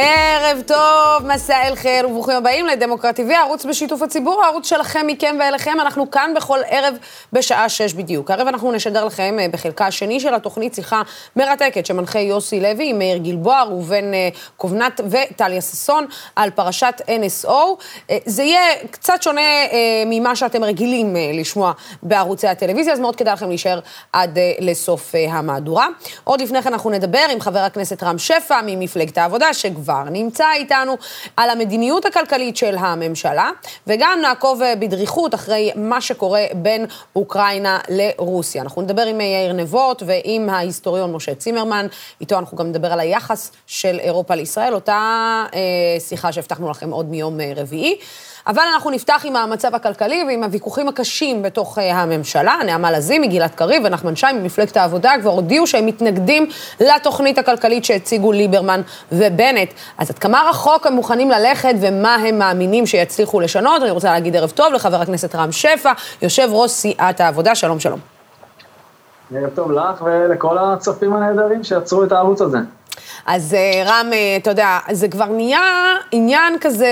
¡Eh! ערב טוב, מסע אל חיל וברוכים הבאים לדמוקרט TV, הערוץ בשיתוף הציבור, הערוץ שלכם, מכם ואליכם. אנחנו כאן בכל ערב בשעה שש בדיוק. הערב אנחנו נשדר לכם אה, בחלקה השני של התוכנית שיחה מרתקת שמנחה יוסי לוי עם מאיר גלבוע, ראובן אה, קובנת וטליה ששון על פרשת NSO. אה, זה יהיה קצת שונה ממה שאתם רגילים לשמוע בערוצי הטלוויזיה, אז מאוד כדאי לכם להישאר עד לסוף המהדורה. עוד לפני כן אנחנו נדבר עם חבר הכנסת רם שפע ממפלגת העבודה, שכבר... כבר נמצא איתנו על המדיניות הכלכלית של הממשלה, וגם נעקוב אה, בדריכות אחרי מה שקורה בין אוקראינה לרוסיה. אנחנו נדבר עם יאיר נבות ועם ההיסטוריון משה צימרמן, איתו אנחנו גם נדבר על היחס של אירופה לישראל, אותה אה, שיחה שהבטחנו לכם עוד מיום אה, רביעי. אבל אנחנו נפתח עם המצב הכלכלי ועם הוויכוחים הקשים בתוך uh, הממשלה. נעמה לזימי, גלעד קריב ונחמן שי ממפלגת העבודה כבר הודיעו שהם מתנגדים לתוכנית הכלכלית שהציגו ליברמן ובנט. אז עד כמה רחוק הם מוכנים ללכת ומה הם מאמינים שיצליחו לשנות? אני רוצה להגיד ערב טוב לחבר הכנסת רם שפע, יושב ראש סיעת העבודה. שלום, שלום. ערב טוב לך ולכל הצופים הנהדרים שיצרו את הערוץ הזה. אז אה, רם, אה, אתה יודע, זה כבר נהיה עניין כזה,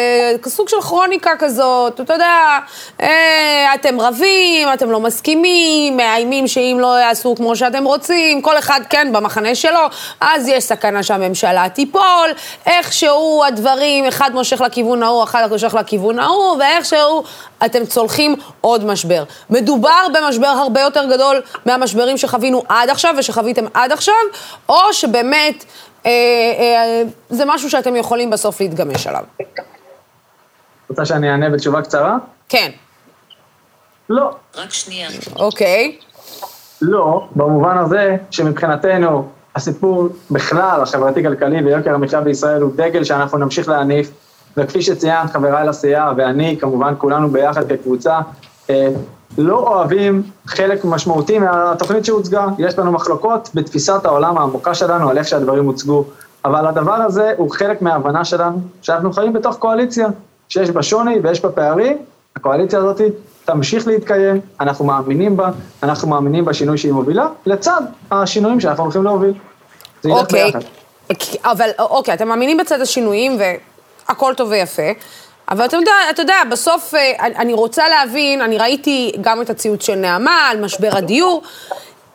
סוג של כרוניקה כזאת, אתה יודע, אה, אתם רבים, אתם לא מסכימים, מאיימים שאם לא יעשו כמו שאתם רוצים, כל אחד, כן, במחנה שלו, אז יש סכנה שהממשלה תיפול, איכשהו הדברים, אחד מושך לכיוון ההוא, אחד מושך לכיוון ההוא, ואיכשהו אתם צולחים עוד משבר. מדובר במשבר הרבה יותר גדול מהמשברים שחווינו עד עכשיו ושחוויתם עד עכשיו, או שבאמת... אה, אה, זה משהו שאתם יכולים בסוף להתגמש עליו. רוצה שאני אענה בתשובה קצרה? כן. לא. רק שנייה. אוקיי. לא, במובן הזה שמבחינתנו הסיפור בכלל, החברתי-כלכלי ויוקר המחיה בישראל הוא דגל שאנחנו נמשיך להניף, וכפי שציינת חבריי לסיעה ואני, כמובן כולנו ביחד כקבוצה, אה, לא אוהבים חלק משמעותי מהתוכנית שהוצגה. יש לנו מחלוקות בתפיסת העולם העמוקה שלנו על איך שהדברים הוצגו, אבל הדבר הזה הוא חלק מההבנה שלנו, שאנחנו חיים בתוך קואליציה, שיש בה שוני ויש בה פערים, הקואליציה הזאת תמשיך להתקיים, אנחנו מאמינים בה, אנחנו מאמינים בשינוי שהיא מובילה, לצד השינויים שאנחנו הולכים להוביל. אוקיי, אבל אוקיי, אתם מאמינים בצד השינויים והכל טוב ויפה. אבל אתה יודע, אתה יודע, בסוף אה, אני רוצה להבין, אני ראיתי גם את הציוץ של נעמה על משבר הדיור,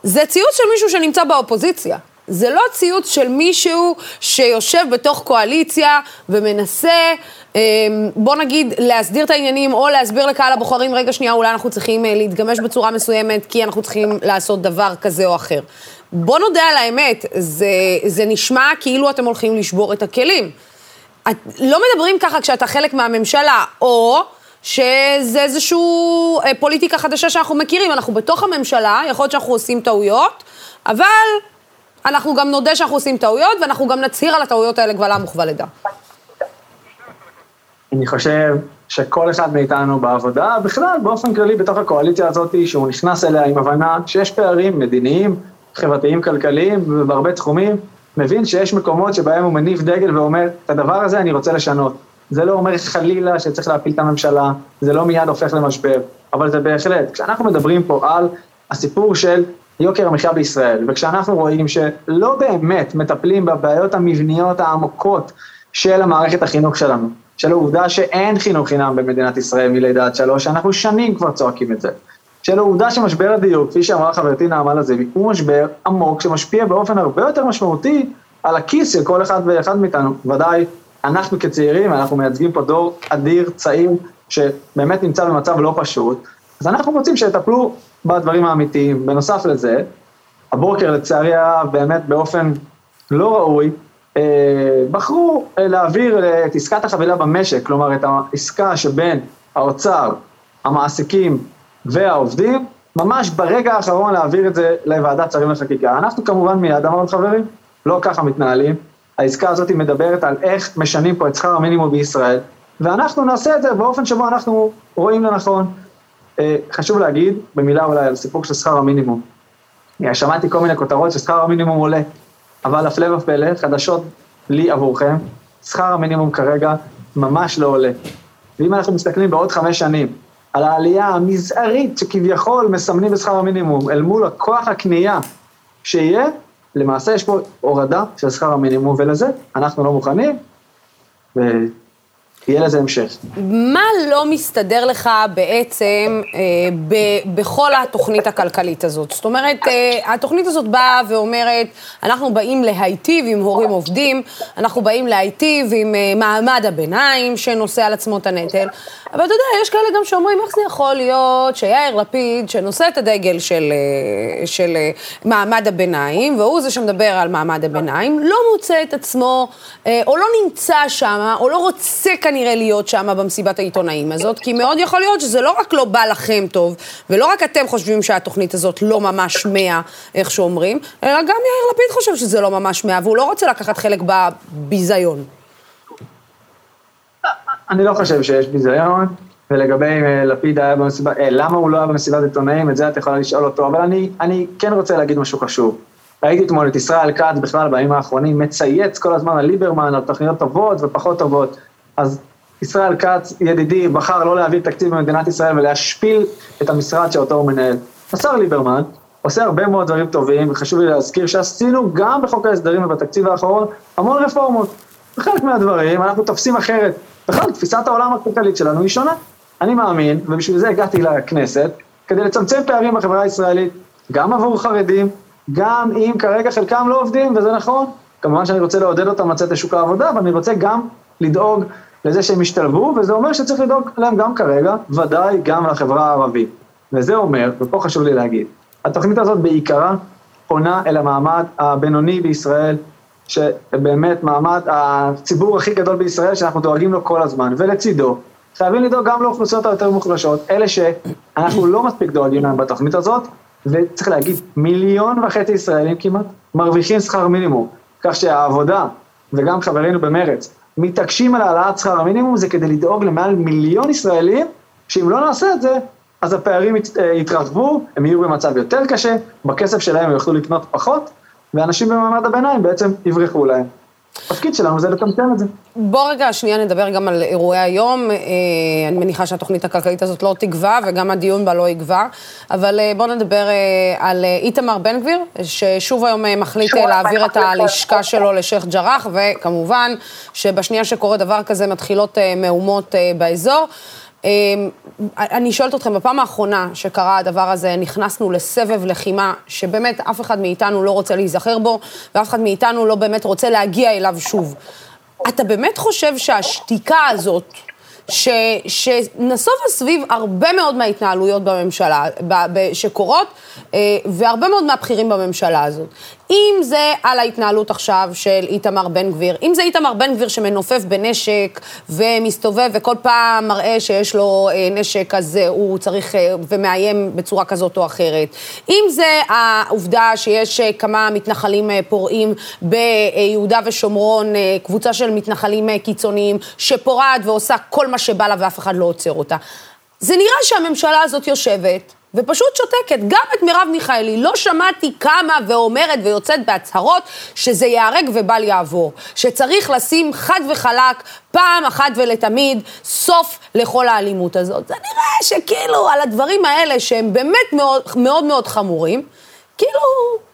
זה ציוץ של מישהו שנמצא באופוזיציה. זה לא ציוץ של מישהו שיושב בתוך קואליציה ומנסה, אה, בוא נגיד, להסדיר את העניינים או להסביר לקהל הבוחרים, רגע שנייה, אולי אנחנו צריכים אה, להתגמש בצורה מסוימת כי אנחנו צריכים לעשות דבר כזה או אחר. בוא נודה על האמת, זה, זה נשמע כאילו אתם הולכים לשבור את הכלים. את, לא מדברים ככה כשאתה חלק מהממשלה, או שזה איזושהי אה, פוליטיקה חדשה שאנחנו מכירים, אנחנו בתוך הממשלה, יכול להיות שאנחנו עושים טעויות, אבל אנחנו גם נודה שאנחנו עושים טעויות, ואנחנו גם נצהיר על הטעויות האלה קבל עם וכבל עדה. אני חושב שכל אחד מאיתנו בעבודה, בכלל, באופן כללי, בתוך הקואליציה הזאת, שהוא נכנס אליה עם הבנה שיש פערים מדיניים, חברתיים, כלכליים, ובהרבה תחומים, מבין שיש מקומות שבהם הוא מניף דגל ואומר, את הדבר הזה אני רוצה לשנות. זה לא אומר חלילה שצריך להפיל את הממשלה, זה לא מיד הופך למשבר, אבל זה בהחלט, כשאנחנו מדברים פה על הסיפור של יוקר המחיה בישראל, וכשאנחנו רואים שלא באמת מטפלים בבעיות המבניות העמוקות של המערכת החינוך שלנו, של העובדה שאין חינוך חינם במדינת ישראל מלידה עד שלוש, אנחנו שנים כבר צועקים את זה. של העובדה שמשבר הדיור, כפי שאמרה חברתי נעמה לזימי, הוא משבר עמוק שמשפיע באופן הרבה יותר משמעותי על הכיס של כל אחד ואחד מאיתנו. ודאי, אנחנו כצעירים, אנחנו מייצגים פה דור אדיר, צעיר, שבאמת נמצא במצב לא פשוט, אז אנחנו רוצים שיטפלו בדברים האמיתיים. בנוסף לזה, הבוקר לצערי היה באמת באופן לא ראוי, אה, בחרו אה, להעביר אה, את עסקת החבילה במשק, כלומר את העסקה שבין האוצר, המעסיקים והעובדים, ממש ברגע האחרון להעביר את זה לוועדת שרים לחקיקה. אנחנו כמובן מיד אמרנו חברים, לא ככה מתנהלים, העסקה הזאת מדברת על איך משנים פה את שכר המינימום בישראל, ואנחנו נעשה את זה באופן שבו אנחנו רואים לנכון. אה, חשוב להגיד, במילה אולי על סיפור של שכר המינימום. אה, שמעתי כל מיני כותרות ששכר המינימום עולה, אבל הפלא ופלא, חדשות לי עבורכם, שכר המינימום כרגע ממש לא עולה. ואם אנחנו מסתכלים בעוד חמש שנים, על העלייה המזערית שכביכול מסמנים בשכר המינימום, אל מול הכוח הקנייה שיהיה, למעשה יש פה הורדה של שכר המינימום, ולזה אנחנו לא מוכנים. יהיה לזה המשך. מה לא מסתדר לך בעצם אה, ב, בכל התוכנית הכלכלית הזאת? זאת אומרת, אה, התוכנית הזאת באה ואומרת, אנחנו באים להיטיב עם הורים עובדים, אנחנו באים להיטיב עם אה, מעמד הביניים שנושא על עצמו את הנטל, אבל אתה יודע, יש כאלה גם שאומרים, איך זה יכול להיות שיאיר לפיד, שנושא את הדגל של, אה, של אה, מעמד הביניים, והוא זה שמדבר על מעמד הביניים, לא מוצא את עצמו, אה, או לא נמצא שם, או לא רוצה כנראה להיות שם במסיבת העיתונאים הזאת, כי מאוד יכול להיות שזה לא רק לא בא לכם טוב, ולא רק אתם חושבים שהתוכנית הזאת לא ממש מאה, איך שאומרים, אלא גם יאיר לפיד חושב שזה לא ממש מאה, והוא לא רוצה לקחת חלק בביזיון. אני לא חושב שיש ביזיון, ולגבי אה, לפיד היה במסיבת, אה, למה הוא לא היה במסיבת עיתונאים, את זה את יכולה לשאול אותו, אבל אני, אני כן רוצה להגיד משהו חשוב. ראיתי אתמול את ישראל כץ בכלל בימים האחרונים מצייץ כל הזמן על ליברמן, על תוכניות טובות ופחות טובות. אז ישראל כץ, ידידי, בחר לא להעביר תקציב במדינת ישראל ולהשפיל את המשרד שאותו הוא מנהל. השר ליברמן עושה הרבה מאוד דברים טובים, וחשוב לי להזכיר שעשינו גם בחוק ההסדרים ובתקציב האחרון המון רפורמות. בחלק מהדברים אנחנו תופסים אחרת. בכלל, תפיסת העולם הכלכלית שלנו היא שונה. אני מאמין, ובשביל זה הגעתי לכנסת, כדי לצמצם פערים בחברה הישראלית, גם עבור חרדים, גם אם כרגע חלקם לא עובדים, וזה נכון. כמובן שאני רוצה לעודד אותם לצאת לשוק העבודה, אבל אני רוצה גם לדאוג לזה שהם ישתלבו, וזה אומר שצריך לדאוג להם גם כרגע, ודאי גם לחברה הערבית. וזה אומר, ופה חשוב לי להגיד, התוכנית הזאת בעיקרה פונה אל המעמד הבינוני בישראל, שבאמת מעמד הציבור הכי גדול בישראל שאנחנו דואגים לו כל הזמן, ולצידו חייבים לדאוג גם לאוכלוסיות היותר מוחלשות, אלה שאנחנו לא מספיק דואגים להם בתוכנית הזאת, וצריך להגיד, מיליון וחצי ישראלים כמעט מרוויחים שכר מינימום, כך שהעבודה וגם חברינו במרץ מתעקשים על העלאת שכר המינימום זה כדי לדאוג למעל מיליון ישראלים, שאם לא נעשה את זה, אז הפערים אה, יתרחבו, הם יהיו במצב יותר קשה, בכסף שלהם הם יוכלו לקנות פחות, ואנשים במעמד הביניים בעצם יברחו להם. התפקיד שלנו זה לצמצם את זה. בוא רגע שנייה נדבר גם על אירועי היום. אה, אני מניחה שהתוכנית הכלכלית הזאת לא תגווע, וגם הדיון בה לא יגווע. אבל אה, בוא נדבר אה, על איתמר בן גביר, ששוב היום מחליט להעביר את הלשכה שלו לשייח' ג'ראח, וכמובן שבשנייה שקורה דבר כזה מתחילות מהומות באזור. אמ, אני שואלת אתכם, בפעם האחרונה שקרה הדבר הזה, נכנסנו לסבב לחימה שבאמת אף אחד מאיתנו לא רוצה להיזכר בו, ואף אחד מאיתנו לא באמת רוצה להגיע אליו שוב. אתה באמת חושב שהשתיקה הזאת, ש, שנסובה סביב הרבה מאוד מההתנהלויות בממשלה, ב, ב, שקורות, אה, והרבה מאוד מהבכירים בממשלה הזאת. אם זה על ההתנהלות עכשיו של איתמר בן גביר, אם זה איתמר בן גביר שמנופף בנשק ומסתובב וכל פעם מראה שיש לו אה, נשק, אז הוא צריך אה, ומאיים בצורה כזאת או אחרת. אם זה העובדה שיש אה, כמה מתנחלים פורעים ביהודה ושומרון, קבוצה של מתנחלים קיצוניים, שפורעת ועושה כל מה שבא לה ואף אחד לא עוצר אותה. זה נראה שהממשלה הזאת יושבת, ופשוט שותקת. גם את מרב מיכאלי לא שמעתי קמה ואומרת ויוצאת בהצהרות שזה ייהרג ובל יעבור. שצריך לשים חד וחלק, פעם אחת ולתמיד, סוף לכל האלימות הזאת. זה נראה שכאילו על הדברים האלה, שהם באמת מאוד מאוד, מאוד חמורים, כאילו,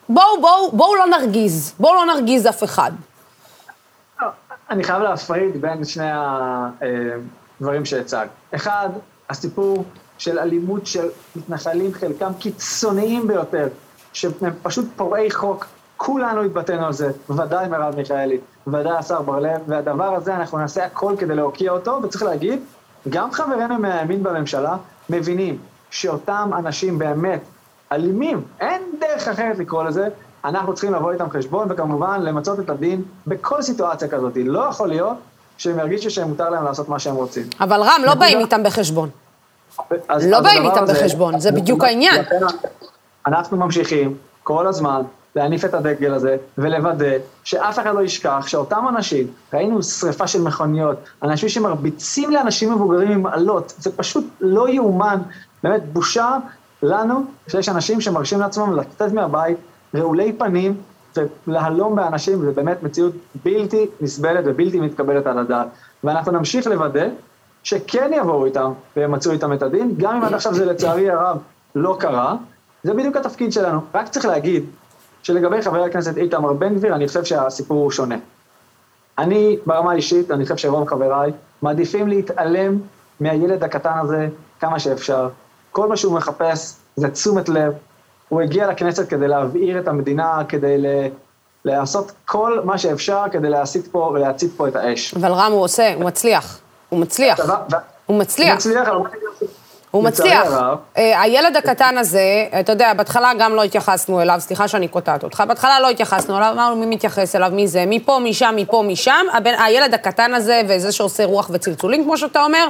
בואו, בואו, בואו לא נרגיז. בואו לא נרגיז אף אחד. אני חייב להפריד בין שני הדברים שהצגת. אחד, הסיפור של אלימות של מתנחלים, חלקם קיצוניים ביותר, שהם פשוט פורעי חוק. כולנו התבטאנו על זה, ודאי מרב מיכאלי, ודאי השר בר-לב, והדבר הזה אנחנו נעשה הכל כדי להוקיע אותו, וצריך להגיד, גם חברינו מהימין בממשלה מבינים שאותם אנשים באמת אלימים, אין דרך אחרת לקרוא לזה, אנחנו צריכים לבוא איתם חשבון, וכמובן למצות את הדין בכל סיטואציה כזאת. לא יכול להיות שהם ירגישו שמותר להם לעשות מה שהם רוצים. אבל רם, לא באים איתם בחשבון. אז, לא באים איתם בחשבון, זה בדיוק העניין. אנחנו ממשיכים כל הזמן להניף את הדגל הזה ולוודא שאף אחד לא ישכח שאותם אנשים, ראינו שריפה של מכוניות, אנשים שמרביצים לאנשים מבוגרים עם עלות, זה פשוט לא יאומן, באמת בושה לנו שיש אנשים שמרשים לעצמם לצאת מהבית רעולי פנים ולהלום באנשים, זה באמת מציאות בלתי נסבלת ובלתי מתקבלת על הדעת. ואנחנו נמשיך לוודא שכן יבואו איתם וימצאו איתם את הדין, גם אם עד עכשיו זה לצערי הרב לא קרה, זה בדיוק התפקיד שלנו. רק צריך להגיד שלגבי חבר הכנסת איתמר בן גביר, אני חושב שהסיפור הוא שונה. אני, ברמה האישית, אני חושב שרוב חבריי, מעדיפים להתעלם מהילד הקטן הזה כמה שאפשר. כל מה שהוא מחפש זה תשומת לב. הוא הגיע לכנסת כדי להבעיר את המדינה, כדי ל... לעשות כל מה שאפשר כדי להסיט פה ולהצית פה את האש. אבל רם, הוא עושה, הוא מצליח. הוא מצליח. הוא מצליח. הוא מצליח, הוא מצליח. אה, הילד הקטן הזה, אתה יודע, בהתחלה גם לא התייחסנו אליו, סליחה שאני קוטעת אותך, בהתחלה לא התייחסנו אליו, אמרנו מי מתייחס אליו, מי זה, מפה, משם, מפה, משם. הילד הקטן הזה, וזה שעושה רוח וצלצולים, כמו שאתה אומר,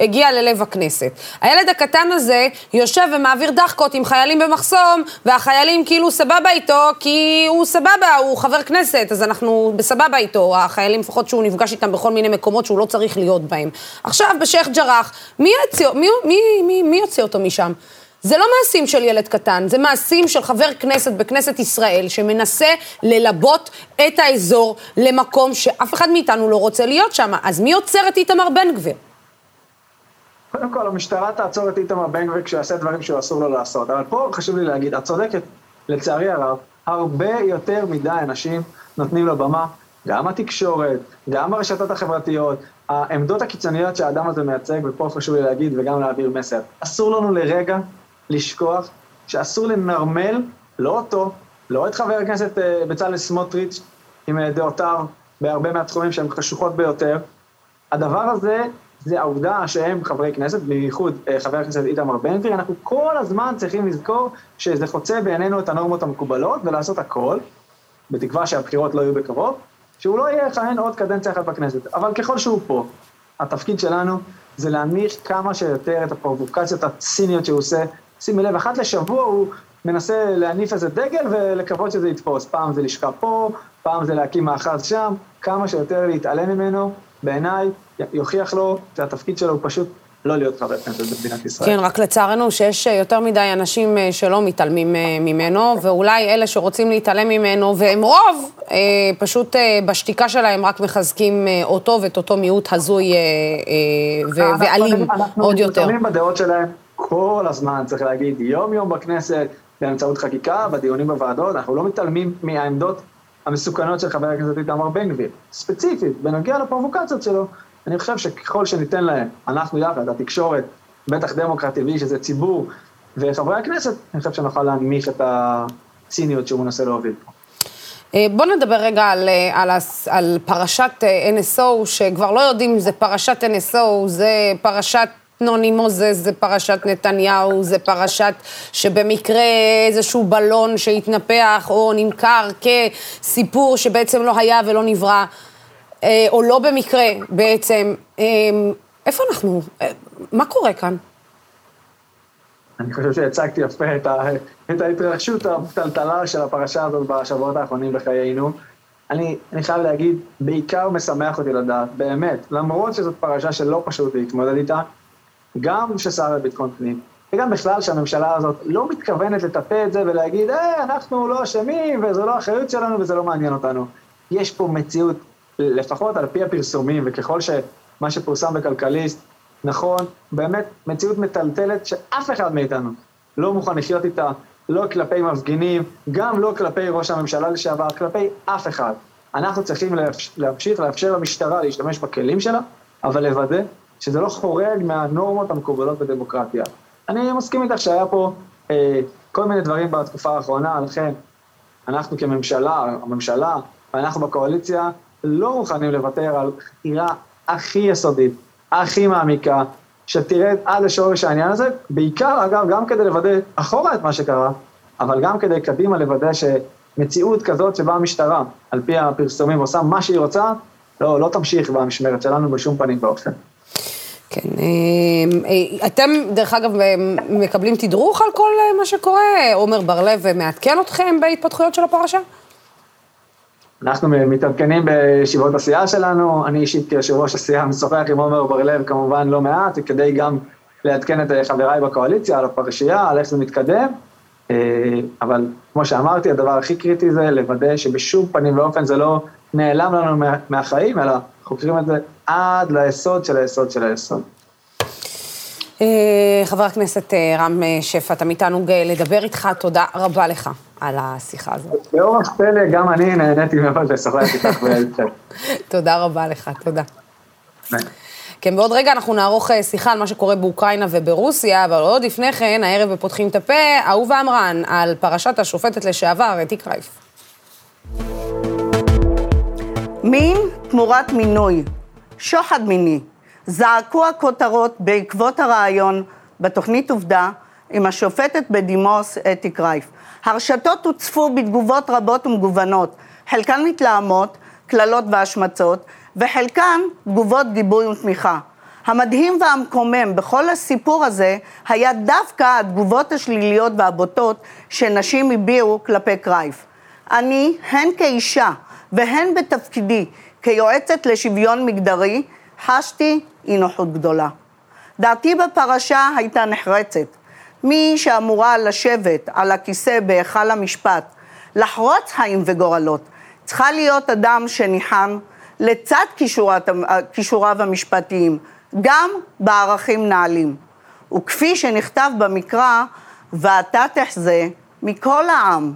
הגיע ללב הכנסת. הילד הקטן הזה יושב ומעביר דחקות עם חיילים במחסום, והחיילים כאילו סבבה איתו, כי הוא סבבה, הוא חבר כנסת, אז אנחנו בסבבה איתו, החיילים לפחות שהוא נפגש איתם בכל מיני מקומות שהוא לא צריך להיות בהם. עכשיו, בשייח' ג'ראח, מי, מי, מי, מי, מי יוציא אותו משם? זה לא מעשים של ילד קטן, זה מעשים של חבר כנסת בכנסת ישראל שמנסה ללבות את האזור למקום שאף אחד מאיתנו לא רוצה להיות שם. אז מי עוצר את איתמר בן גביר? קודם כל, המשטרה תעצור את איתמר בן גביר כשהוא יעשה דברים שהוא אסור לו לעשות. אבל פה חשוב לי להגיד, את צודקת, לצערי הרב, הרבה יותר מדי אנשים נותנים לו במה, גם התקשורת, גם הרשתות החברתיות, העמדות הקיצוניות שהאדם הזה מייצג, ופה חשוב לי להגיד וגם להעביר מסר. אסור לנו לרגע לשכוח שאסור לנרמל, לא אותו, לא את חבר הכנסת אה, בצלאל סמוטריץ' עם אה, דעותיו בהרבה מהתחומים שהן חשוכות ביותר. הדבר הזה זה העובדה שהם חברי כנסת, בייחוד אה, חבר הכנסת איתמר בן גביר, אנחנו כל הזמן צריכים לזכור שזה חוצה בעינינו את הנורמות המקובלות ולעשות הכל, בתקווה שהבחירות לא יהיו בקרוב, שהוא לא יהיה יכהן עוד קדנציה אחת בכנסת. אבל ככל שהוא פה, התפקיד שלנו זה להנמיך כמה שיותר את הפרובוקציות הציניות שהוא עושה. שימי לב, אחת לשבוע הוא מנסה להניף איזה דגל ולקוות שזה יתפוס. פעם זה לשכה פה, פעם זה להקים מאחז שם, כמה שיותר להתעלם ממנו, בעיניי יוכיח לו שהתפקיד שלו הוא פשוט לא להיות חבר כנסת במדינת ישראל. כן, רק לצערנו שיש יותר מדי אנשים אה, שלא מתעלמים אה, ממנו, ואולי אלה שרוצים להתעלם ממנו, והם רוב, אה, פשוט בשתיקה שלהם רק מחזקים אותו ואת אותו מיעוט הזוי ואלים עוד יותר. אנחנו מתעלמים בדעות שלהם כל הזמן, צריך להגיד, יום-יום בכנסת, באמצעות חקיקה, בדיונים בוועדות, אנחנו לא מתעלמים מהעמדות המסוכנות של חבר הכנסת איתמר בן גביר. ספציפית, בנוגע לפרובוקציות שלו, אני חושב שככל שניתן להם, אנחנו יחד, התקשורת, בטח דמוקרט TV, שזה ציבור, וחברי הכנסת, אני חושב שנוכל להנמיך את הציניות שהוא מנסה להוביל פה. אה, בוא נדבר רגע על, אה, על, על פרשת אה, NSO, שכבר לא יודעים אם זה פרשת NSO, זה פרשת נוני מוזס, זה פרשת נתניהו, זה פרשת שבמקרה איזשהו בלון שהתנפח או נמכר כסיפור שבעצם לא היה ולא נברא. אה, או לא במקרה בעצם, אה, איפה אנחנו? אה, מה קורה כאן? אני חושב שהצגתי יפה את, ה, את ההתרחשות הפתלתלה של הפרשה הזאת בשבועות האחרונים בחיינו. אני, אני חייב להגיד, בעיקר משמח אותי לדעת, באמת, למרות שזאת פרשה שלא פשוט להתמודד איתה, גם ששר לביטחון פנים, וגם בכלל שהממשלה הזאת לא מתכוונת לטפל את זה ולהגיד, אה, אנחנו לא אשמים, וזו לא אחריות שלנו וזה לא מעניין אותנו. יש פה מציאות לפחות על פי הפרסומים, וככל שמה שפורסם בכלכליסט נכון, באמת מציאות מטלטלת שאף אחד מאיתנו לא מוכן לחיות איתה, לא כלפי מפגינים, גם לא כלפי ראש הממשלה לשעבר, כלפי אף אחד. אנחנו צריכים להמשיך לאפשר למשטרה להשתמש בכלים שלה, אבל לוודא שזה לא חורג מהנורמות המקובלות בדמוקרטיה. אני מסכים איתך שהיה פה אה, כל מיני דברים בתקופה האחרונה, לכן אנחנו כממשלה, הממשלה, ואנחנו בקואליציה, לא מוכנים לוותר על חקירה הכי יסודית, הכי מעמיקה, שתרד עד לשורש העניין הזה, בעיקר אגב גם כדי לוודא אחורה את מה שקרה, אבל גם כדי קדימה לוודא שמציאות כזאת שבה המשטרה, על פי הפרסומים, עושה מה שהיא רוצה, לא, לא תמשיך במשמרת שלנו בשום פנים ואופן. כן, אה, אה, אתם דרך אגב מקבלים תדרוך על כל מה שקורה? עומר בר-לב מעדכן אתכם בהתפתחויות של הפרשה? אנחנו מתעדכנים בישיבות הסיעה שלנו, אני אישית כיושב ראש הסיעה משוחח עם עומר בר-לב כמובן לא מעט, כדי גם לעדכן את חבריי בקואליציה על הפרשייה, על איך זה מתקדם, אה, אבל כמו שאמרתי, הדבר הכי קריטי זה לוודא שבשום פנים ואופן זה לא נעלם לנו מהחיים, אלא חוקרים את זה עד ליסוד של היסוד של היסוד. אה, חבר הכנסת אה, רם שפע, אתה מאיתנו לדבר איתך, תודה רבה לך. על השיחה הזאת. באורח פלא, גם אני נהניתי מאוד לשוחח איתך ואיתכם. תודה רבה לך, תודה. כן, בעוד רגע אנחנו נערוך אה, שיחה על מה שקורה באוקראינה וברוסיה, אבל עוד לפני כן, הערב בפותחים את הפה, אהובה אמרן, על פרשת השופטת לשעבר, אתי קרייף. מין תמורת מינוי, שוחד מיני. זעקו הכותרות בעקבות הרעיון בתוכנית עובדה עם השופטת בדימוס אתי קרייף. הרשתות הוצפו בתגובות רבות ומגוונות, חלקן מתלהמות, קללות והשמצות, וחלקן תגובות גיבוי ותמיכה. המדהים והמקומם בכל הסיפור הזה היה דווקא התגובות השליליות והבוטות שנשים הביעו כלפי קרייף. אני, הן כאישה והן בתפקידי כיועצת לשוויון מגדרי, חשתי אי נוחות גדולה. דעתי בפרשה הייתה נחרצת. מי שאמורה לשבת על הכיסא בהיכל המשפט, לחרוץ חיים וגורלות, צריכה להיות אדם שניחן לצד כישורת, כישוריו המשפטיים, גם בערכים נעלים. וכפי שנכתב במקרא, ואתה תחזה מכל העם,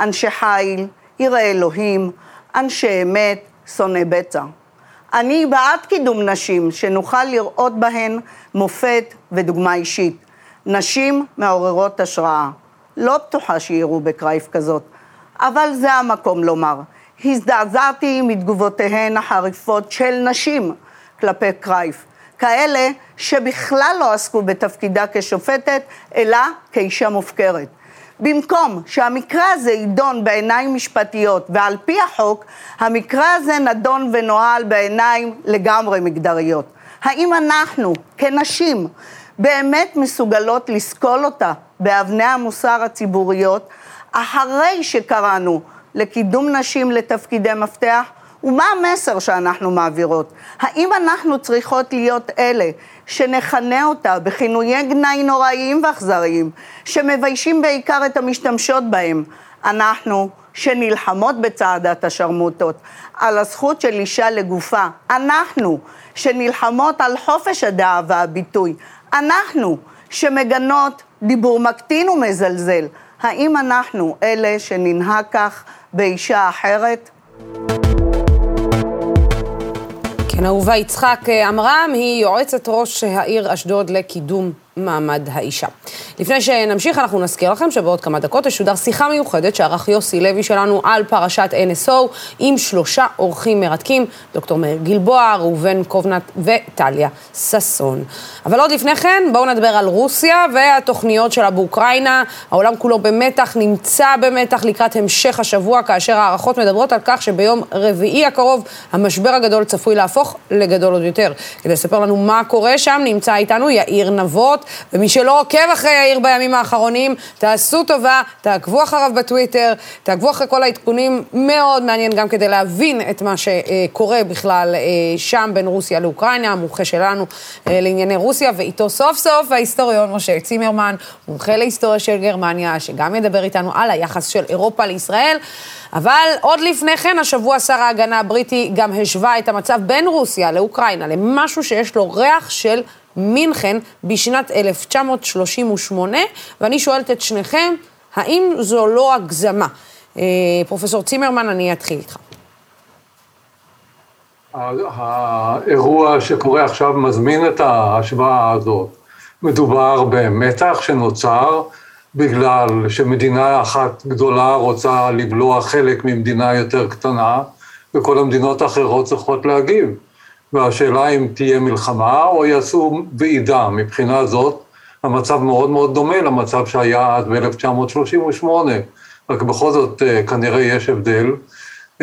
אנשי חיל, יראי אלוהים, אנשי אמת, שונאי בצע. אני בעד קידום נשים, שנוכל לראות בהן מופת ודוגמה אישית. נשים מעוררות השראה. לא בטוחה שיראו בקרייף כזאת, אבל זה המקום לומר. הזדעזעתי מתגובותיהן החריפות של נשים כלפי קרייף, כאלה שבכלל לא עסקו בתפקידה כשופטת, אלא כאישה מופקרת. במקום שהמקרה הזה יידון בעיניים משפטיות ועל פי החוק, המקרה הזה נדון ונוהל בעיניים לגמרי מגדריות. האם אנחנו, כנשים, באמת מסוגלות לסקול אותה באבני המוסר הציבוריות, אחרי שקראנו לקידום נשים לתפקידי מפתח, ומה המסר שאנחנו מעבירות? האם אנחנו צריכות להיות אלה שנכנה אותה בכינויי גנאי נוראיים ואכזריים, שמביישים בעיקר את המשתמשות בהם? אנחנו, שנלחמות בצעדת השרמוטות, על הזכות של אישה לגופה. אנחנו, שנלחמות על חופש הדעה והביטוי. אנחנו, שמגנות דיבור מקטין ומזלזל. האם אנחנו אלה שננהג כך באישה אחרת? כן, אהובה יצחק עמרם היא יועצת ראש העיר אשדוד לקידום מעמד האישה. לפני שנמשיך, אנחנו נזכיר לכם שבעוד כמה דקות תשודר שיחה מיוחדת שערך יוסי לוי שלנו על פרשת NSO עם שלושה אורחים מרתקים, דוקטור מאיר גלבוע, ראובן קובנט וטליה ששון. אבל עוד לפני כן, בואו נדבר על רוסיה והתוכניות שלה באוקראינה. העולם כולו במתח, נמצא במתח לקראת המשך השבוע, כאשר הערכות מדברות על כך שביום רביעי הקרוב המשבר הגדול צפוי להפוך לגדול עוד יותר. כדי לספר לנו מה קורה שם, נמצא איתנו יאיר נבות, ומי שלא עוקב אחרי יאיר בימים האחרונים, תעשו טובה, תעקבו אחריו בטוויטר, תעקבו אחרי כל העדכונים, מאוד מעניין גם כדי להבין את מה שקורה בכלל אה, שם בין רוסיה לאוקראינה, המומחה שלנו אה, לענייני רוסיה, ואיתו סוף סוף ההיסטוריון משה צימרמן, מומחה להיסטוריה של גרמניה, שגם ידבר איתנו על היחס של אירופה לישראל. אבל עוד לפני כן, השבוע שר ההגנה הבריטי גם השווה את המצב בין רוסיה לאוקראינה למשהו שיש לו ריח של מינכן בשנת 1938, ואני שואלת את שניכם, האם זו לא הגזמה? אה, פרופסור צימרמן, אני אתחיל איתך. האירוע שקורה עכשיו מזמין את ההשוואה הזאת. מדובר במתח שנוצר בגלל שמדינה אחת גדולה רוצה לבלוע חלק ממדינה יותר קטנה, וכל המדינות האחרות צריכות להגיב. והשאלה אם תהיה מלחמה או יעשו ועידה. מבחינה זאת, המצב מאוד מאוד דומה למצב שהיה אז ב-1938, רק בכל זאת אה, כנראה יש הבדל.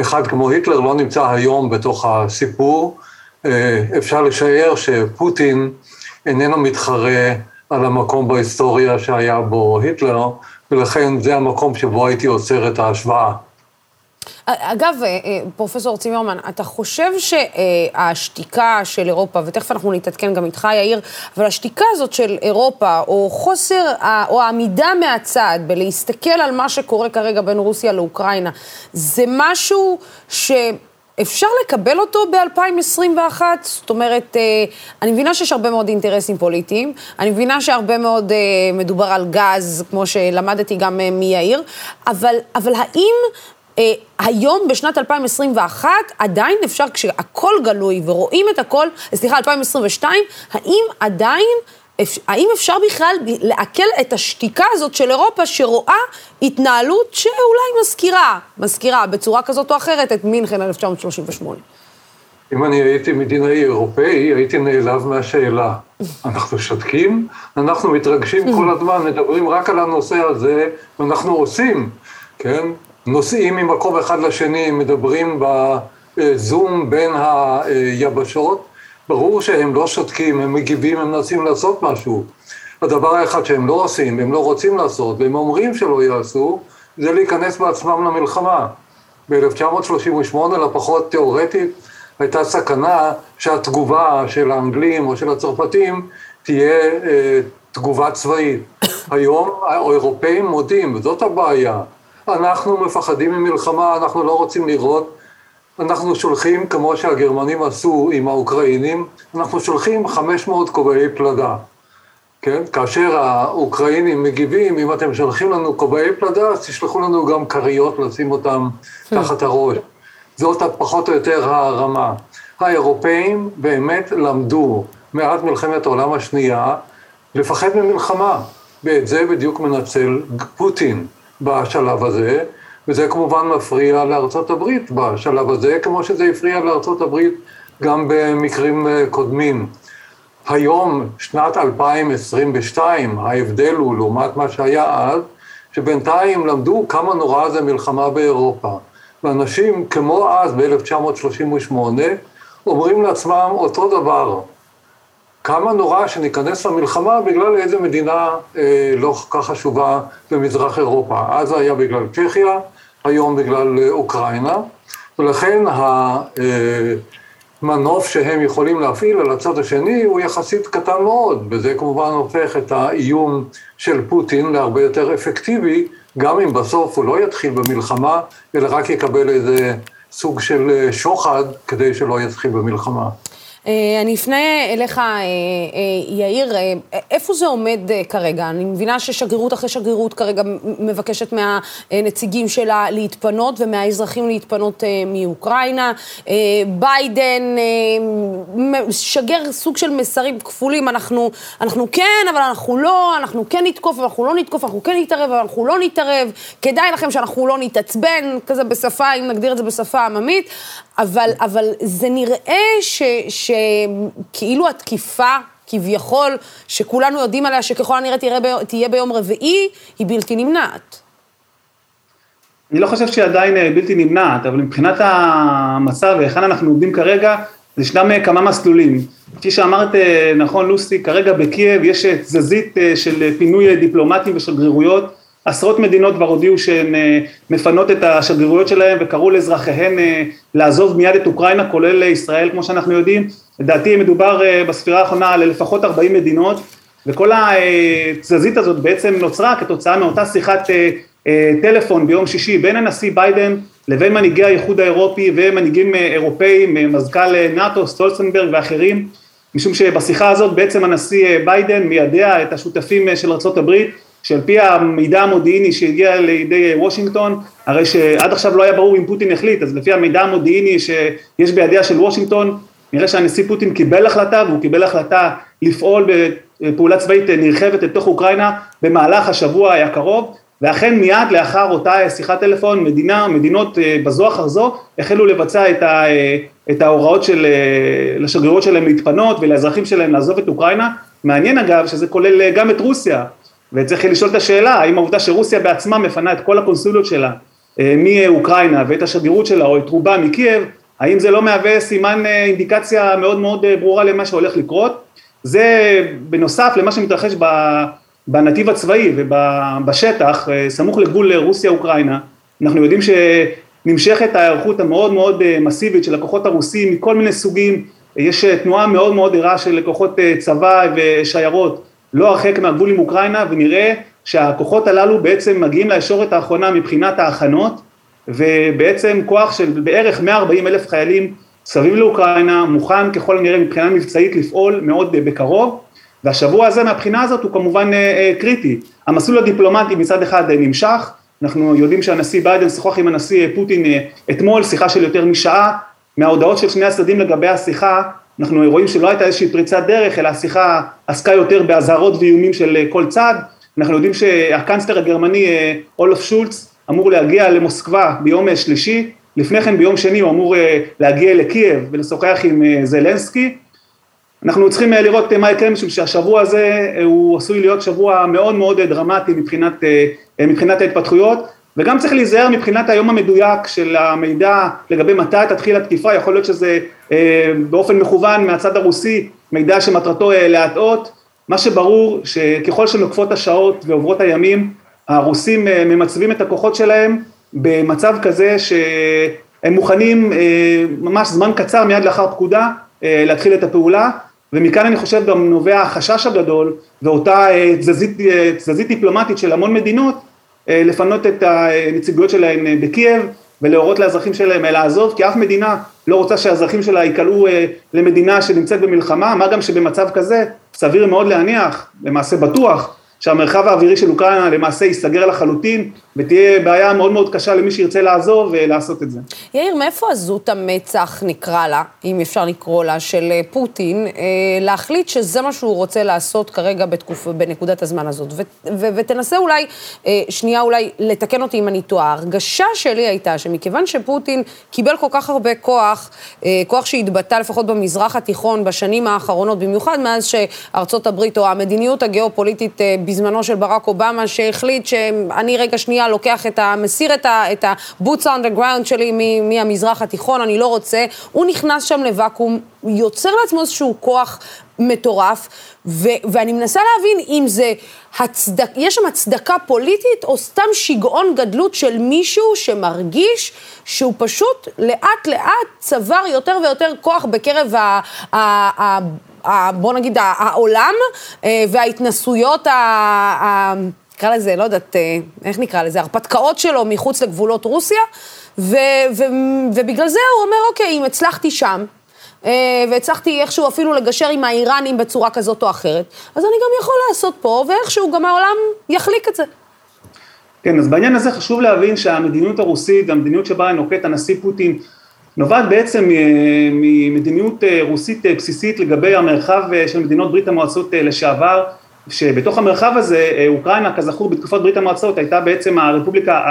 אחד כמו היטלר לא נמצא היום בתוך הסיפור. אה, אפשר לשער שפוטין איננו מתחרה על המקום בהיסטוריה שהיה בו היטלר, ולכן זה המקום שבו הייתי עוצר את ההשוואה. אגב, אה, אה, פרופסור צימרמן, אתה חושב שהשתיקה של אירופה, ותכף אנחנו נתעדכן גם איתך, יאיר, אבל השתיקה הזאת של אירופה, או חוסר, או העמידה מהצד בלהסתכל על מה שקורה כרגע בין רוסיה לאוקראינה, זה משהו ש... אפשר לקבל אותו ב-2021? זאת אומרת, אני מבינה שיש הרבה מאוד אינטרסים פוליטיים, אני מבינה שהרבה מאוד מדובר על גז, כמו שלמדתי גם מיאיר, אבל, אבל האם אה, היום, בשנת 2021, עדיין אפשר, כשהכול גלוי ורואים את הכל, סליחה, 2022, האם עדיין, האם אפשר בכלל לעכל את השתיקה הזאת של אירופה שרואה התנהלות שאולי מזכירה, מזכירה בצורה כזאת או אחרת את מינכן 1938? אם אני הייתי מדינאי אירופאי, הייתי נעלב מהשאלה. אנחנו שותקים, אנחנו מתרגשים כל הזמן, מדברים רק על הנושא הזה, ואנחנו עושים, כן? נוסעים ממקום אחד לשני, מדברים בזום בין היבשות, ברור שהם לא שותקים, הם מגיבים, הם מנסים לעשות משהו. הדבר האחד שהם לא עושים, הם לא רוצים לעשות, והם אומרים שלא יעשו, זה להיכנס בעצמם למלחמה. ב-1938, לפחות תיאורטית, הייתה סכנה שהתגובה של האנגלים או של הצרפתים תהיה אה, תגובה צבאית. היום האירופאים מודים, וזאת הבעיה, אנחנו מפחדים ממלחמה, אנחנו לא רוצים לראות. אנחנו שולחים, כמו שהגרמנים עשו עם האוקראינים, אנחנו שולחים 500 כובעי פלדה. כן? כאשר האוקראינים מגיבים, אם אתם שולחים לנו כובעי פלדה, אז תשלחו לנו גם כריות לשים אותם תחת הראש. זאת פחות או יותר הרמה. האירופאים באמת למדו מאז מלחמת העולם השנייה לפחד ממלחמה, ואת זה בדיוק מנצל פוטין. בשלב הזה, וזה כמובן מפריע לארצות הברית בשלב הזה, כמו שזה הפריע לארצות הברית גם במקרים אה, קודמים. היום, שנת 2022, ההבדל הוא לעומת מה שהיה אז, שבינתיים למדו כמה נורא זה מלחמה באירופה. ואנשים, כמו אז, ב-1938, אומרים לעצמם אותו דבר, כמה נורא שניכנס למלחמה בגלל איזה מדינה אה, לא כל כך חשובה במזרח אירופה. אז זה היה בגלל צ'כיה, היום בגלל אה, אוקראינה, ולכן המנוף אה, שהם יכולים להפעיל על הצד השני הוא יחסית קטן מאוד, וזה כמובן הופך את האיום של פוטין להרבה יותר אפקטיבי, גם אם בסוף הוא לא יתחיל במלחמה, אלא רק יקבל איזה סוג של אה, שוחד כדי שלא יתחיל במלחמה. אה, אני אפנה אליך, אה, אה, יאיר, איפה זה עומד כרגע? אני מבינה ששגרירות אחרי שגרירות כרגע מבקשת מהנציגים שלה להתפנות ומהאזרחים להתפנות מאוקראינה. ביידן שגר סוג של מסרים כפולים, אנחנו, אנחנו כן, אבל אנחנו לא, אנחנו כן נתקוף, אנחנו לא נתקוף, אנחנו כן נתערב, אבל אנחנו לא נתערב. כדאי לכם שאנחנו לא נתעצבן, כזה בשפה, אם נגדיר את זה בשפה עממית, אבל, אבל זה נראה שכאילו התקיפה, כביכול, שכולנו יודעים עליה שככל הנראה תהיה, ב... תהיה ביום רביעי, היא בלתי נמנעת. אני לא חושב שהיא עדיין אה, בלתי נמנעת, אבל מבחינת המצב והיכן אנחנו עובדים כרגע, ישנם אה, כמה מסלולים. כפי שאמרת אה, נכון לוסי, כרגע בקייב יש תזזית של פינוי דיפלומטים ושגרירויות, עשרות מדינות כבר הודיעו שהן אה, מפנות את השגרירויות שלהן וקראו לאזרחיהן אה, לעזוב מיד את אוקראינה, כולל ישראל כמו שאנחנו יודעים. לדעתי מדובר אה, בספירה האחרונה על לפחות 40 מדינות, וכל התזזית הזאת בעצם נוצרה כתוצאה מאותה שיחת טלפון ביום שישי בין הנשיא ביידן לבין מנהיגי האיחוד האירופי ומנהיגים אירופאים, מזכ"ל נאט"ו, סטולטנברג ואחרים, משום שבשיחה הזאת בעצם הנשיא ביידן מיידע את השותפים של ארה"ב שעל פי המידע המודיעיני שהגיע לידי וושינגטון, הרי שעד עכשיו לא היה ברור אם פוטין החליט, אז לפי המידע המודיעיני שיש בידיה של וושינגטון, נראה שהנשיא פוטין קיבל החלטה, והוא קיבל החלטה לפעול בפעולה צבאית נרחבת לתוך אוקראינה במהלך השבוע הקרוב, ואכן מיד לאחר אותה שיחת טלפון, מדינה, מדינות אה, בזו אחר זו, החלו לבצע את, ה, אה, את ההוראות של, אה, לשגרירות שלהם להתפנות ולאזרחים שלהם לעזוב את אוקראינה. מעניין אגב שזה כולל גם את רוסיה, וצריך לשאול את השאלה, האם העובדה שרוסיה בעצמה מפנה את כל הקונסוליות שלה אה, מאוקראינה ואת השגרירות שלה או את רובה מקייב, האם זה לא מהווה סימן אה, אינדיקציה מאוד מאוד אה, ברורה למה שהולך לקרות? זה בנוסף למה שמתרחש בנתיב הצבאי ובשטח, סמוך לגבול רוסיה-אוקראינה, אנחנו יודעים שנמשכת ההיערכות המאוד מאוד מסיבית של הכוחות הרוסים מכל מיני סוגים, יש תנועה מאוד מאוד ערה של כוחות צבא ושיירות לא הרחק מהגבול עם אוקראינה ונראה שהכוחות הללו בעצם מגיעים לישורת האחרונה מבחינת ההכנות ובעצם כוח של בערך 140 אלף חיילים סביב לאוקראינה, מוכן ככל הנראה מבחינה מבצעית לפעול מאוד בקרוב, והשבוע הזה מהבחינה הזאת הוא כמובן קריטי. המסלול הדיפלומטי מצד אחד נמשך, אנחנו יודעים שהנשיא ביידן שוחח עם הנשיא פוטין אתמול, שיחה של יותר משעה, מההודעות של שני הצדדים לגבי השיחה, אנחנו רואים שלא הייתה איזושהי פריצת דרך, אלא השיחה עסקה יותר באזהרות ואיומים של כל צד, אנחנו יודעים שהקנצלר הגרמני אולף שולץ אמור להגיע למוסקבה ביום שלישי, לפני כן ביום שני הוא אמור להגיע לקייב ולשוחח עם זלנסקי, אנחנו צריכים לראות מה יקרה משום שהשבוע הזה הוא עשוי להיות שבוע מאוד מאוד דרמטי מבחינת, מבחינת ההתפתחויות. וגם צריך להיזהר מבחינת היום המדויק של המידע לגבי מתי תתחיל התקיפה, יכול להיות שזה באופן מכוון מהצד הרוסי, מידע שמטרתו להטעות, מה שברור שככל שנוקפות השעות ועוברות הימים, הרוסים ממצבים את הכוחות שלהם במצב כזה שהם מוכנים ממש זמן קצר מיד לאחר פקודה להתחיל את הפעולה. ומכאן אני חושב גם נובע החשש הגדול ואותה תזזית דיפלומטית של המון מדינות לפנות את הנציגויות שלהן בקייב ולהורות לאזרחים שלהם לעזוב כי אף מדינה לא רוצה שהאזרחים שלה ייקלעו למדינה שנמצאת במלחמה. מה גם שבמצב כזה סביר מאוד להניח למעשה בטוח שהמרחב האווירי של אוקראינה למעשה ייסגר לחלוטין ותהיה בעיה מאוד מאוד קשה למי שירצה לעזוב ולעשות את זה. יאיר, מאיפה עזות המצח נקרא לה, אם אפשר לקרוא לה, של פוטין, להחליט שזה מה שהוא רוצה לעשות כרגע בתקופ... בנקודת הזמן הזאת? ו... ו... ותנסה אולי, שנייה אולי, לתקן אותי אם אני טועה. ההרגשה שלי הייתה שמכיוון שפוטין קיבל כל כך הרבה כוח, כוח שהתבטא לפחות במזרח התיכון בשנים האחרונות, במיוחד מאז שארצות הברית או המדיניות הגיאופוליטית בזמנו של ברק אובמה, שהחליט שאני רגע שנייה לוקח את ה... מסיר את ה... את the ground שלי מ, מהמזרח התיכון, אני לא רוצה, הוא נכנס שם לוואקום, יוצר לעצמו איזשהו כוח מטורף, ו, ואני מנסה להבין אם זה הצדק... יש שם הצדקה פוליטית, או סתם שיגעון גדלות של מישהו שמרגיש שהוא פשוט לאט לאט צבר יותר ויותר כוח בקרב ה... ה, ה בוא נגיד, העולם וההתנסויות, נקרא לזה, לא יודעת, איך נקרא לזה, הרפתקאות שלו מחוץ לגבולות רוסיה, ו, ו, ובגלל זה הוא אומר, אוקיי, אם הצלחתי שם, והצלחתי איכשהו אפילו לגשר עם האיראנים בצורה כזאת או אחרת, אז אני גם יכול לעשות פה, ואיכשהו גם העולם יחליק את זה. כן, אז בעניין הזה חשוב להבין שהמדיניות הרוסית, המדיניות שבה נוקט הנשיא פוטין, נובעת בעצם ממדיניות רוסית בסיסית לגבי המרחב של מדינות ברית המועצות לשעבר, שבתוך המרחב הזה אוקראינה כזכור בתקופת ברית המועצות הייתה בעצם הרפובליקה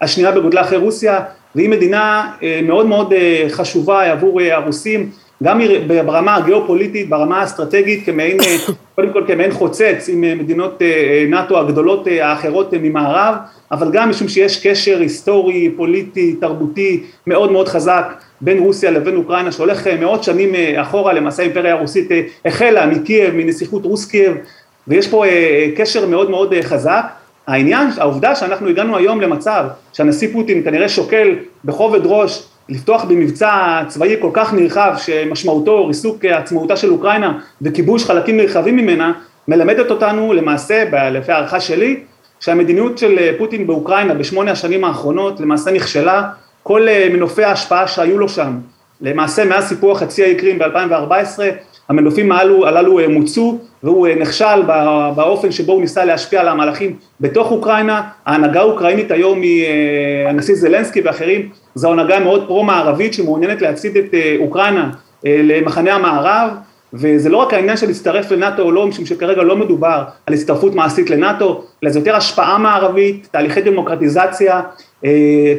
השנייה בגודלה אחרי רוסיה והיא מדינה מאוד מאוד חשובה עבור הרוסים גם ברמה הגיאופוליטית, ברמה האסטרטגית כמעין, קודם כל כמעין חוצץ עם מדינות נאט"ו הגדולות האחרות ממערב אבל גם משום שיש קשר היסטורי, פוליטי, תרבותי מאוד מאוד חזק בין רוסיה לבין אוקראינה שהולך מאות שנים אחורה, למעשה האימפריה הרוסית החלה מקייב, מנסיכות רוס קייב ויש פה קשר מאוד מאוד חזק. העניין, העובדה שאנחנו הגענו היום למצב שהנשיא פוטין כנראה שוקל בכובד ראש לפתוח במבצע צבאי כל כך נרחב שמשמעותו ריסוק עצמאותה של אוקראינה וכיבוש חלקים נרחבים ממנה, מלמדת אותנו למעשה, לפי הערכה שלי, שהמדיניות של פוטין באוקראינה בשמונה השנים האחרונות למעשה נכשלה, כל מנופי ההשפעה שהיו לו שם, למעשה מאז סיפוח חצי האי קרים ב-2014, המנופים הללו, הללו מוצו והוא נכשל באופן שבו הוא ניסה להשפיע על המהלכים בתוך אוקראינה, ההנהגה האוקראינית היום מהנשיא זלנסקי ואחרים, זו הנהגה מאוד פרו-מערבית שמעוניינת להצעיד את אוקראינה למחנה המערב, וזה לא רק העניין של להצטרף לנאטו או לא, משום שכרגע לא מדובר על הצטרפות מעשית לנאטו, אלא זה יותר השפעה מערבית, תהליכי דמוקרטיזציה,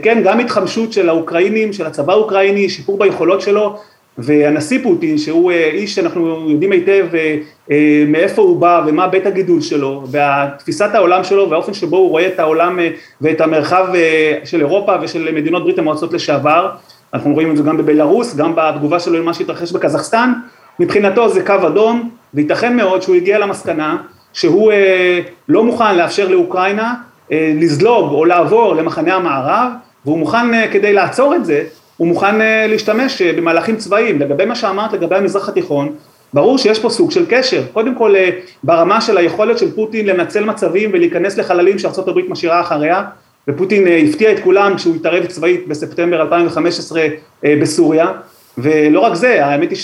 כן, גם התחמשות של האוקראינים, של הצבא האוקראיני, שיפור ביכולות שלו, והנשיא פוטין, שהוא איש שאנחנו יודעים היטב מאיפה הוא בא ומה בית הגידול שלו, והתפיסת העולם שלו והאופן שבו הוא רואה את העולם ואת המרחב של אירופה ושל מדינות ברית המועצות לשעבר, אנחנו רואים את זה גם בבלארוס, גם בתגובה שלו למה שהתרחש בקזחסטן, מבחינתו זה קו אדום, וייתכן מאוד שהוא הגיע למסקנה שהוא לא מוכן לאפשר לאוקראינה לזלוג או לעבור למחנה המערב, והוא מוכן כדי לעצור את זה, הוא מוכן להשתמש במהלכים צבאיים. לגבי מה שאמרת לגבי המזרח התיכון, ברור שיש פה סוג של קשר, קודם כל ברמה של היכולת של פוטין לנצל מצבים ולהיכנס לחללים הברית משאירה אחריה, ופוטין הפתיע את כולם כשהוא התערב צבאית בספטמבר 2015 בסוריה, ולא רק זה, האמת היא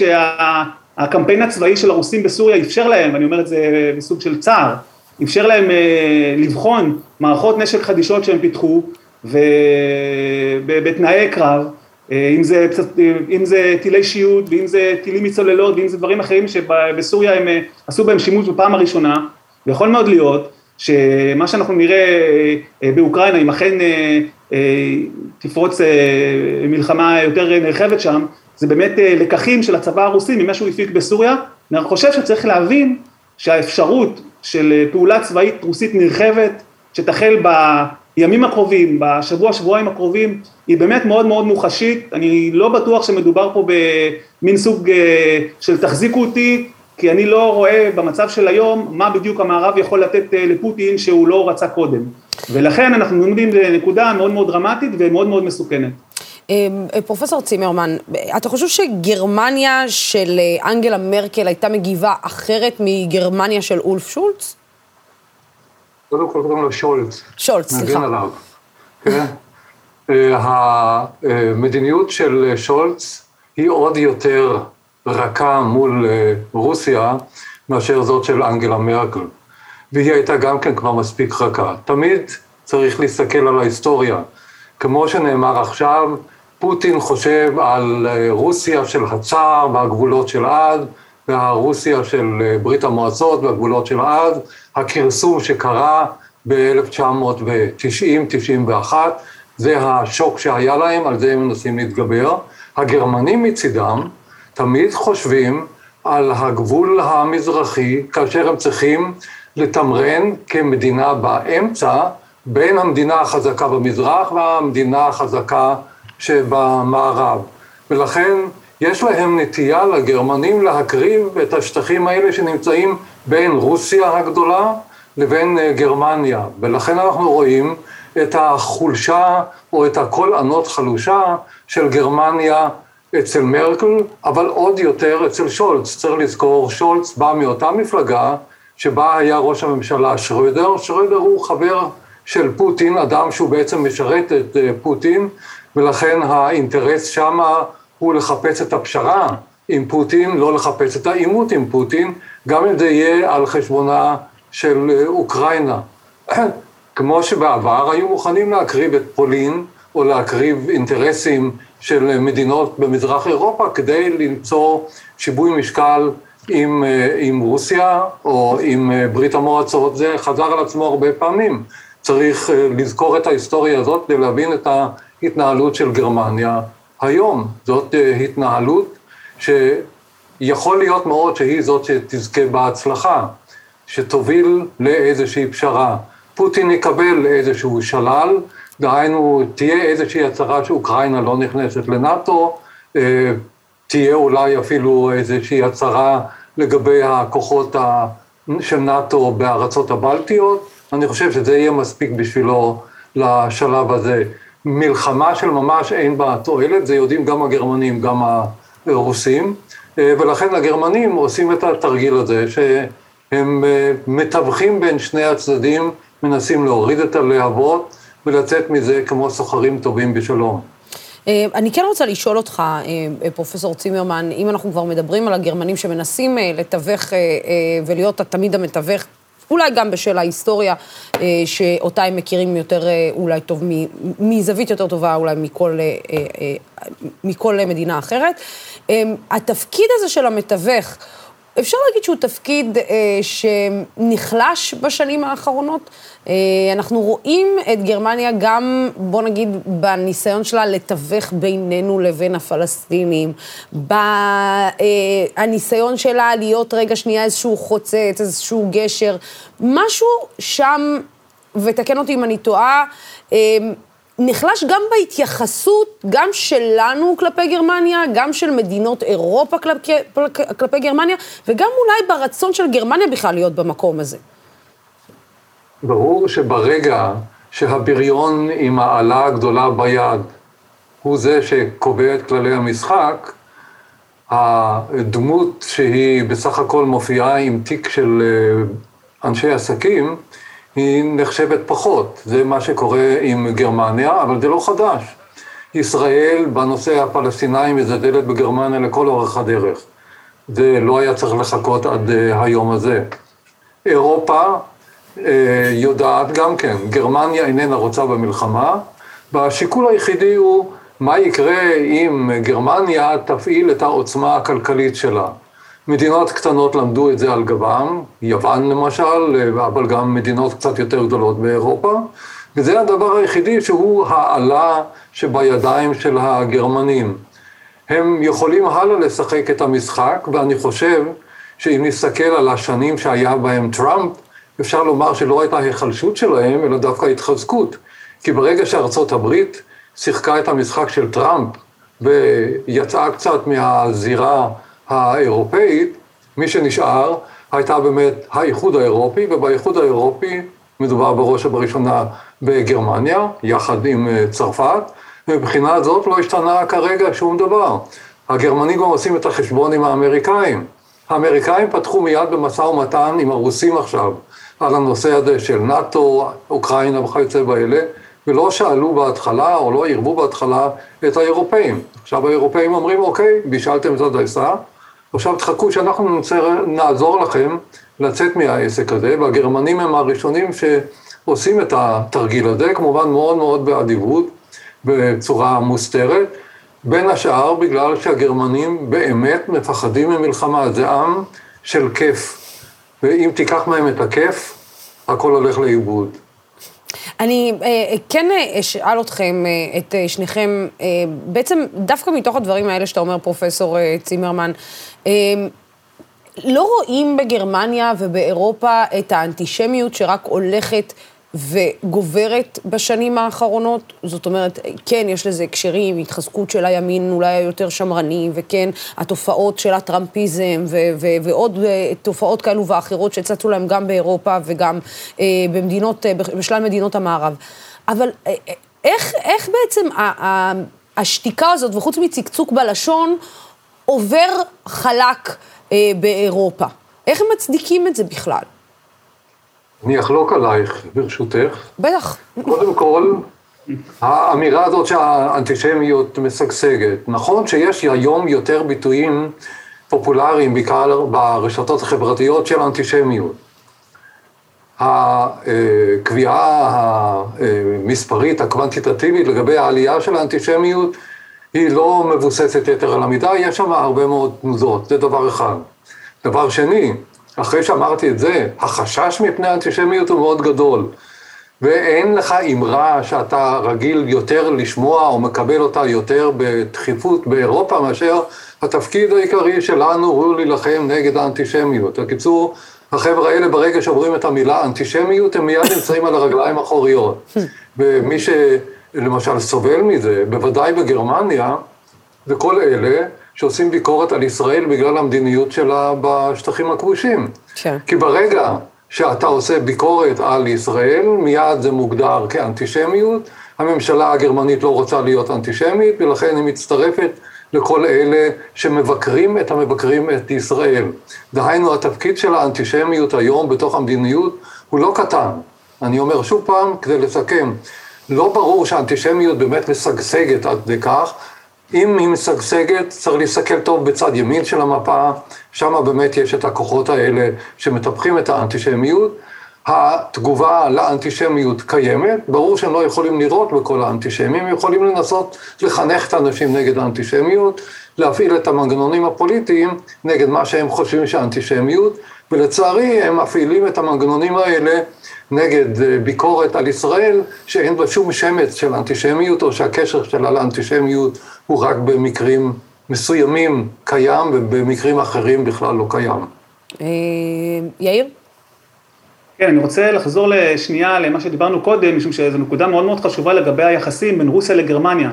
שהקמפיין הצבאי של הרוסים בסוריה אפשר להם, אני אומר את זה בסוג של צער, אפשר להם לבחון מערכות נשק חדישות שהם פיתחו, ובתנאי קרב, אם זה, אם זה טילי שיוט ואם זה טילים מצוללות ואם זה דברים אחרים שבסוריה הם עשו בהם שימוש בפעם הראשונה, ויכול מאוד להיות שמה שאנחנו נראה באוקראינה, אם אכן תפרוץ מלחמה יותר נרחבת שם, זה באמת לקחים של הצבא הרוסי ממה שהוא הפיק בסוריה, אני חושב שצריך להבין שהאפשרות של פעולה צבאית רוסית נרחבת, שתחל בימים הקרובים, בשבוע, שבועיים הקרובים, היא באמת מאוד מאוד מוחשית, אני לא בטוח שמדובר פה במין סוג של תחזיקו אותי, כי אני לא רואה במצב של היום מה בדיוק המערב יכול לתת לפוטין שהוא לא רצה קודם, ולכן אנחנו עומדים בנקודה מאוד מאוד דרמטית ומאוד מאוד מסוכנת. פרופסור צימרמן, אתה חושב שגרמניה של אנגלה מרקל הייתה מגיבה אחרת מגרמניה של אולף שולץ? קודם כל קוראים לו שולץ. שולץ, סליחה. נגן עליו, כן? המדיניות של שולץ היא עוד יותר רכה מול רוסיה מאשר זאת של אנגלה מרקל. והיא הייתה גם כן כבר מספיק רכה. תמיד צריך להסתכל על ההיסטוריה. כמו שנאמר עכשיו, פוטין חושב על רוסיה של הצאר והגבולות של עד, והרוסיה של ברית המועצות והגבולות של עד, הכרסום שקרה ב-1990-91, זה השוק שהיה להם, על זה הם מנסים להתגבר. הגרמנים מצידם תמיד חושבים על הגבול המזרחי, כאשר הם צריכים לתמרן כמדינה באמצע, בין המדינה החזקה במזרח והמדינה החזקה שבמערב. ולכן יש להם נטייה לגרמנים להקריב את השטחים האלה שנמצאים בין רוסיה הגדולה לבין גרמניה. ולכן אנחנו רואים את החולשה או את הקול ענות חלושה של גרמניה אצל מרקל, אבל עוד יותר אצל שולץ. צריך לזכור, שולץ בא מאותה מפלגה שבה היה ראש הממשלה שרוידר. שרוידר הוא חבר של פוטין, אדם שהוא בעצם משרת את פוטין, ולכן האינטרס שמה הוא לחפש את הפשרה עם פוטין, לא לחפש את העימות עם פוטין, גם אם זה יהיה על חשבונה של אוקראינה. כמו שבעבר היו מוכנים להקריב את פולין, או להקריב אינטרסים של מדינות במזרח אירופה, כדי למצוא שיווי משקל עם, עם רוסיה או עם ברית המועצות, זה חזר על עצמו הרבה פעמים. צריך לזכור את ההיסטוריה הזאת כדי להבין את ההתנהלות של גרמניה היום. זאת התנהלות שיכול להיות מאוד שהיא זאת שתזכה בהצלחה, שתוביל לאיזושהי פשרה. פוטין יקבל איזשהו שלל, דהיינו, תהיה איזושהי הצהרה שאוקראינה לא נכנסת לנאט"ו, תהיה אולי אפילו איזושהי הצהרה לגבי הכוחות של נאט"ו בארצות הבלטיות, אני חושב שזה יהיה מספיק בשבילו לשלב הזה. מלחמה של ממש אין בה תועלת, זה יודעים גם הגרמנים, גם הרוסים, ולכן הגרמנים עושים את התרגיל הזה, שהם מתווכים בין שני הצדדים, מנסים להוריד את הלהבות ולצאת מזה כמו סוחרים טובים בשלום. אני כן רוצה לשאול אותך, פרופסור צימרמן, אם אנחנו כבר מדברים על הגרמנים שמנסים לתווך ולהיות תמיד המתווך, אולי גם בשל ההיסטוריה שאותה הם מכירים יותר אולי טוב, מזווית יותר טובה אולי מכל, מכל מדינה אחרת. התפקיד הזה של המתווך, אפשר להגיד שהוא תפקיד אה, שנחלש בשנים האחרונות. אה, אנחנו רואים את גרמניה גם, בוא נגיד, בניסיון שלה לתווך בינינו לבין הפלסטינים, בניסיון אה, שלה להיות רגע שנייה איזשהו חוצץ, איזשהו גשר, משהו שם, ותקן אותי אם אני טועה, אה, נחלש גם בהתייחסות, גם שלנו כלפי גרמניה, גם של מדינות אירופה כלפי, כלפי גרמניה, וגם אולי ברצון של גרמניה בכלל להיות במקום הזה. ברור שברגע שהבריון עם האלה הגדולה ביד הוא זה שקובע את כללי המשחק, הדמות שהיא בסך הכל מופיעה עם תיק של אנשי עסקים, היא נחשבת פחות. זה מה שקורה עם גרמניה, אבל זה לא חדש. ישראל בנושא הפלסטיני מזלזלת בגרמניה לכל אורך הדרך. זה לא היה צריך לחכות עד אה, היום הזה. אירופה אה, יודעת גם כן, גרמניה איננה רוצה במלחמה, והשיקול היחידי הוא מה יקרה אם גרמניה תפעיל את העוצמה הכלכלית שלה. מדינות קטנות למדו את זה על גבם, יוון למשל, אבל גם מדינות קצת יותר גדולות באירופה, וזה הדבר היחידי שהוא העלה שבידיים של הגרמנים. הם יכולים הלאה לשחק את המשחק, ואני חושב שאם נסתכל על השנים שהיה בהם טראמפ, אפשר לומר שלא הייתה היחלשות שלהם, אלא דווקא התחזקות. כי ברגע שארצות הברית שיחקה את המשחק של טראמפ ויצאה קצת מהזירה האירופאית, מי שנשאר הייתה באמת האיחוד האירופי, ובאיחוד האירופי מדובר בראש ובראשונה בגרמניה, יחד עם אה, צרפת, ומבחינה זאת לא השתנה כרגע שום דבר. הגרמנים גם עושים את החשבון עם האמריקאים. האמריקאים פתחו מיד במשא ומתן עם הרוסים עכשיו, על הנושא הזה של נאט"ו, אוקראינה וכיוצא באלה, ולא שאלו בהתחלה, או לא ערבו בהתחלה, את האירופאים. עכשיו האירופאים אומרים, אוקיי, בישלתם את הדייסה, עכשיו תחכו שאנחנו נצא, נעזור לכם לצאת מהעסק הזה, והגרמנים הם הראשונים שעושים את התרגיל הזה, כמובן מאוד מאוד באדיבות, בצורה מוסתרת, בין השאר בגלל שהגרמנים באמת מפחדים ממלחמה, זה עם של כיף, ואם תיקח מהם את הכיף, הכל הולך לאיבוד. אני אה, כן אה, אשאל אתכם, אה, את שניכם, בעצם דווקא מתוך הדברים האלה שאתה אומר, פרופסור צימרמן, לא רואים בגרמניה ובאירופה את האנטישמיות שרק הולכת וגוברת בשנים האחרונות. זאת אומרת, כן, יש לזה הקשרים, התחזקות של הימין אולי היותר שמרני, וכן, התופעות של הטראמפיזם ו- ו- ועוד אה, תופעות כאלו ואחרות שצצו להם גם באירופה וגם אה, במדינות, אה, בשלל מדינות המערב. אבל אה, אה איך, איך בעצם ה- ה- השתיקה הזאת, וחוץ מצקצוק בלשון, עובר חלק אה, באירופה? איך הם מצדיקים את זה בכלל? אני אחלוק עלייך, ברשותך. בטח. קודם כל, האמירה הזאת שהאנטישמיות משגשגת. נכון שיש היום יותר ביטויים פופולריים, בעיקר ברשתות החברתיות, של אנטישמיות. הקביעה המספרית, הקוונטיטטיבית לגבי העלייה של האנטישמיות, היא לא מבוססת יתר על המידה, יש שם הרבה מאוד תנודות, זה דבר אחד. דבר שני, אחרי שאמרתי את זה, החשש מפני האנטישמיות הוא מאוד גדול. ואין לך אמרה שאתה רגיל יותר לשמוע או מקבל אותה יותר בדחיפות באירופה מאשר התפקיד העיקרי שלנו הוא להילחם נגד האנטישמיות. בקיצור, החבר'ה האלה ברגע שעוברים את המילה אנטישמיות הם מיד נמצאים על הרגליים האחוריות. ומי שלמשל סובל מזה, בוודאי בגרמניה, זה כל אלה שעושים ביקורת על ישראל בגלל המדיניות שלה בשטחים הכבושים. כן. כי ברגע שאתה עושה ביקורת על ישראל, מיד זה מוגדר כאנטישמיות. הממשלה הגרמנית לא רוצה להיות אנטישמית, ולכן היא מצטרפת לכל אלה שמבקרים את המבקרים את ישראל. דהיינו, התפקיד של האנטישמיות היום בתוך המדיניות הוא לא קטן. אני אומר שוב פעם, כדי לסכם, לא ברור שהאנטישמיות באמת משגשגת עד כדי כך, אם היא משגשגת, צריך להסתכל טוב בצד ימין של המפה, שם באמת יש את הכוחות האלה שמטפחים את האנטישמיות. התגובה לאנטישמיות קיימת, ברור שהם לא יכולים לראות בכל האנטישמים, הם יכולים לנסות לחנך את האנשים נגד האנטישמיות, להפעיל את המנגנונים הפוליטיים נגד מה שהם חושבים שהאנטישמיות, ולצערי הם מפעילים את המנגנונים האלה נגד אה, ביקורת על ישראל, שאין בה שום שמץ של אנטישמיות, או שהקשר שלה לאנטישמיות הוא רק במקרים מסוימים קיים, ובמקרים אחרים בכלל לא קיים. אה, יאיר? כן, אני רוצה לחזור לשנייה למה שדיברנו קודם, משום שזו נקודה מאוד מאוד חשובה לגבי היחסים בין רוסיה לגרמניה.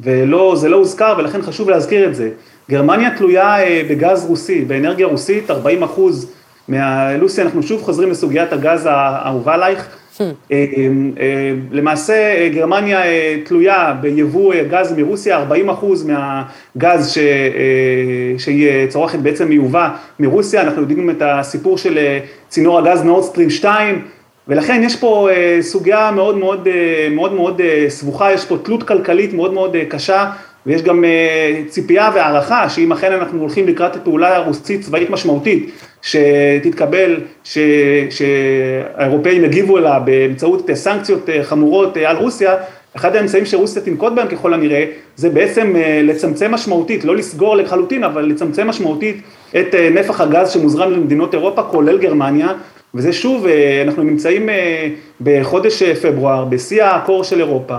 וזה לא הוזכר ולכן חשוב להזכיר את זה. גרמניה תלויה אה, בגז רוסי, באנרגיה רוסית, 40 אחוז מהלוסי, אנחנו שוב חוזרים לסוגיית הגז האהובה עלייך. Hmm. אה, אה, למעשה גרמניה תלויה ביבוא גז מרוסיה, 40 אחוז מהגז ש... שהיא צורכת בעצם מיובא מרוסיה, אנחנו יודעים את הסיפור של צינור הגז נורדסטרים 2, ולכן יש פה אה, סוגיה מאוד מאוד אה, מאוד מאוד אה, סבוכה, יש פה תלות כלכלית מאוד מאוד קשה, ויש גם ציפייה והערכה שאם אכן אנחנו הולכים לקראת פעולה רוסית צבאית משמעותית שתתקבל, ש, שהאירופאים יגיבו אליה באמצעות סנקציות חמורות על רוסיה, אחד האמצעים שרוסיה תנקוט בהם ככל הנראה זה בעצם לצמצם משמעותית, לא לסגור לחלוטין, אבל לצמצם משמעותית את נפח הגז שמוזרם למדינות אירופה, כולל גרמניה, וזה שוב, אה, אנחנו נמצאים אה, בחודש אה, פברואר, בשיא הקור של אירופה,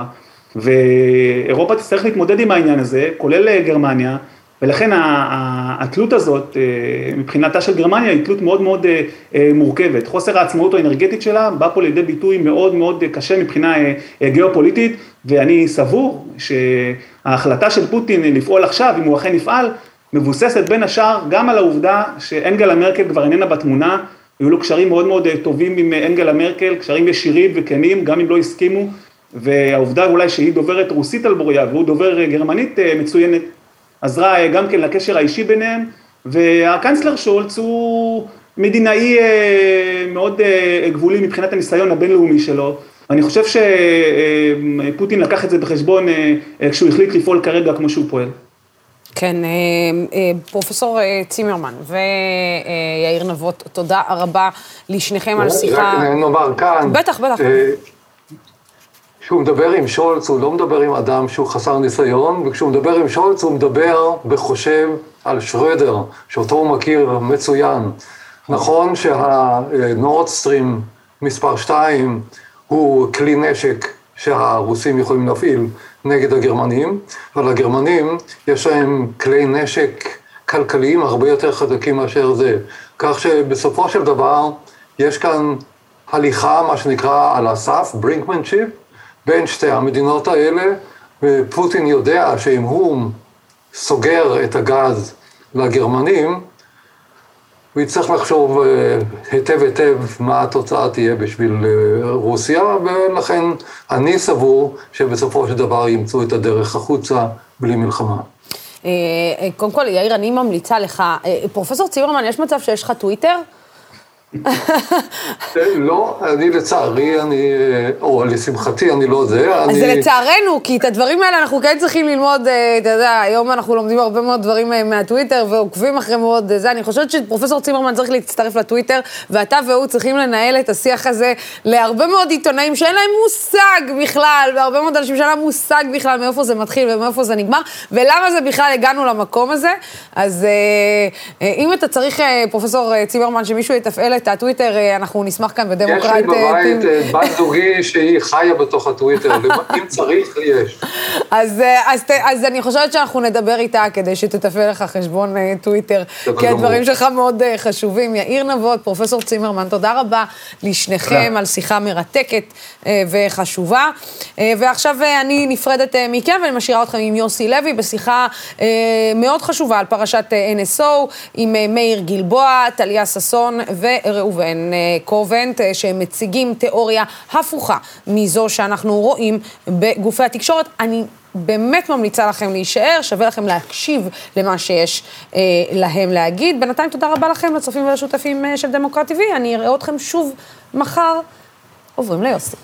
ואירופה תצטרך להתמודד עם העניין הזה, כולל גרמניה, ולכן התלות הזאת מבחינתה של גרמניה היא תלות מאוד מאוד מורכבת. חוסר העצמאות האנרגטית שלה בא פה לידי ביטוי מאוד מאוד קשה מבחינה גיאופוליטית, ואני סבור שההחלטה של פוטין לפעול עכשיו, אם הוא אכן יפעל, מבוססת בין השאר גם על העובדה שאנגלה מרקל כבר איננה בתמונה, היו לו קשרים מאוד מאוד אה, טובים עם אה, אנגלה מרקל, קשרים ישירים וכנים, גם אם לא הסכימו, והעובדה אולי שהיא דוברת רוסית על בוריה והוא דובר אה, גרמנית מצוינת, עזרה גם כן לקשר האישי ביניהם, והקנצלר שולץ הוא מדינאי מאוד גבולי מבחינת הניסיון הבינלאומי שלו, ואני חושב שפוטין לקח את זה בחשבון כשהוא החליט לפעול כרגע כמו שהוא פועל. כן, אה, אה, פרופסור אה, צימרמן ויאיר נבות, תודה רבה לשניכם על שיחה. רק נאמר כאן. בטח, בטח. כשהוא מדבר עם שולץ, הוא לא מדבר עם אדם שהוא חסר ניסיון, וכשהוא מדבר עם שולץ, הוא מדבר וחושב על שרדר, שאותו הוא מכיר מצוין. נכון שהנורדסטרים מספר 2 הוא כלי נשק שהרוסים יכולים להפעיל נגד הגרמנים, אבל הגרמנים יש להם כלי נשק כלכליים הרבה יותר חזקים מאשר זה. כך שבסופו של דבר יש כאן הליכה, מה שנקרא, על הסף, ברינקמנשיפ, בין שתי המדינות האלה, ופוטין יודע שאם הוא סוגר את הגז לגרמנים, הוא יצטרך לחשוב אה, היטב היטב מה התוצאה תהיה בשביל אה, רוסיה, ולכן אני סבור שבסופו של דבר ימצאו את הדרך החוצה בלי מלחמה. אה, קודם כל, יאיר, אני ממליצה לך, פרופסור ציברמן, יש מצב שיש לך טוויטר? לא, אני לצערי, אני, או לשמחתי, אני לא זה. אז זה לצערנו, כי את הדברים האלה אנחנו כן צריכים ללמוד, אה, אתה יודע, היום אנחנו לומדים הרבה מאוד דברים אה, מהטוויטר ועוקבים אחרי מאוד אה, זה. אני חושבת שפרופסור צימרמן צריך להצטרף לטוויטר, ואתה והוא צריכים לנהל את השיח הזה להרבה מאוד עיתונאים שאין להם מושג בכלל, והרבה מאוד אנשים שאין להם מושג בכלל מאיפה זה מתחיל ומאיפה זה נגמר, ולמה זה בכלל הגענו למקום הזה. אז אם אתה צריך, פרופסור צימרמן, שמישהו יתפעל את את הטוויטר, אה, אנחנו נשמח כאן בדמוקרט... יש לי בבית אה, בת זוגי שהיא חיה בתוך הטוויטר, אם צריך, יש. אז, אה, אז, אז אני חושבת שאנחנו נדבר איתה כדי שתתפעל לך חשבון טוויטר, כי הדברים שלך מאוד חשובים. יאיר נבות, פרופסור צימרמן, תודה רבה לשניכם על שיחה מרתקת וחשובה. ועכשיו אני נפרדת מכם ואני משאירה אתכם עם יוסי לוי בשיחה מאוד חשובה על פרשת NSO, עם מאיר גלבוע, טליה ששון ו... ראובן אה, קובנט, אה, שהם מציגים תיאוריה הפוכה מזו שאנחנו רואים בגופי התקשורת. אני באמת ממליצה לכם להישאר, שווה לכם להקשיב למה שיש אה, להם להגיד. בינתיים תודה רבה לכם, לצופים ולשותפים אה, של דמוקרט TV. אני אראה אתכם שוב מחר. עוברים ליוסי.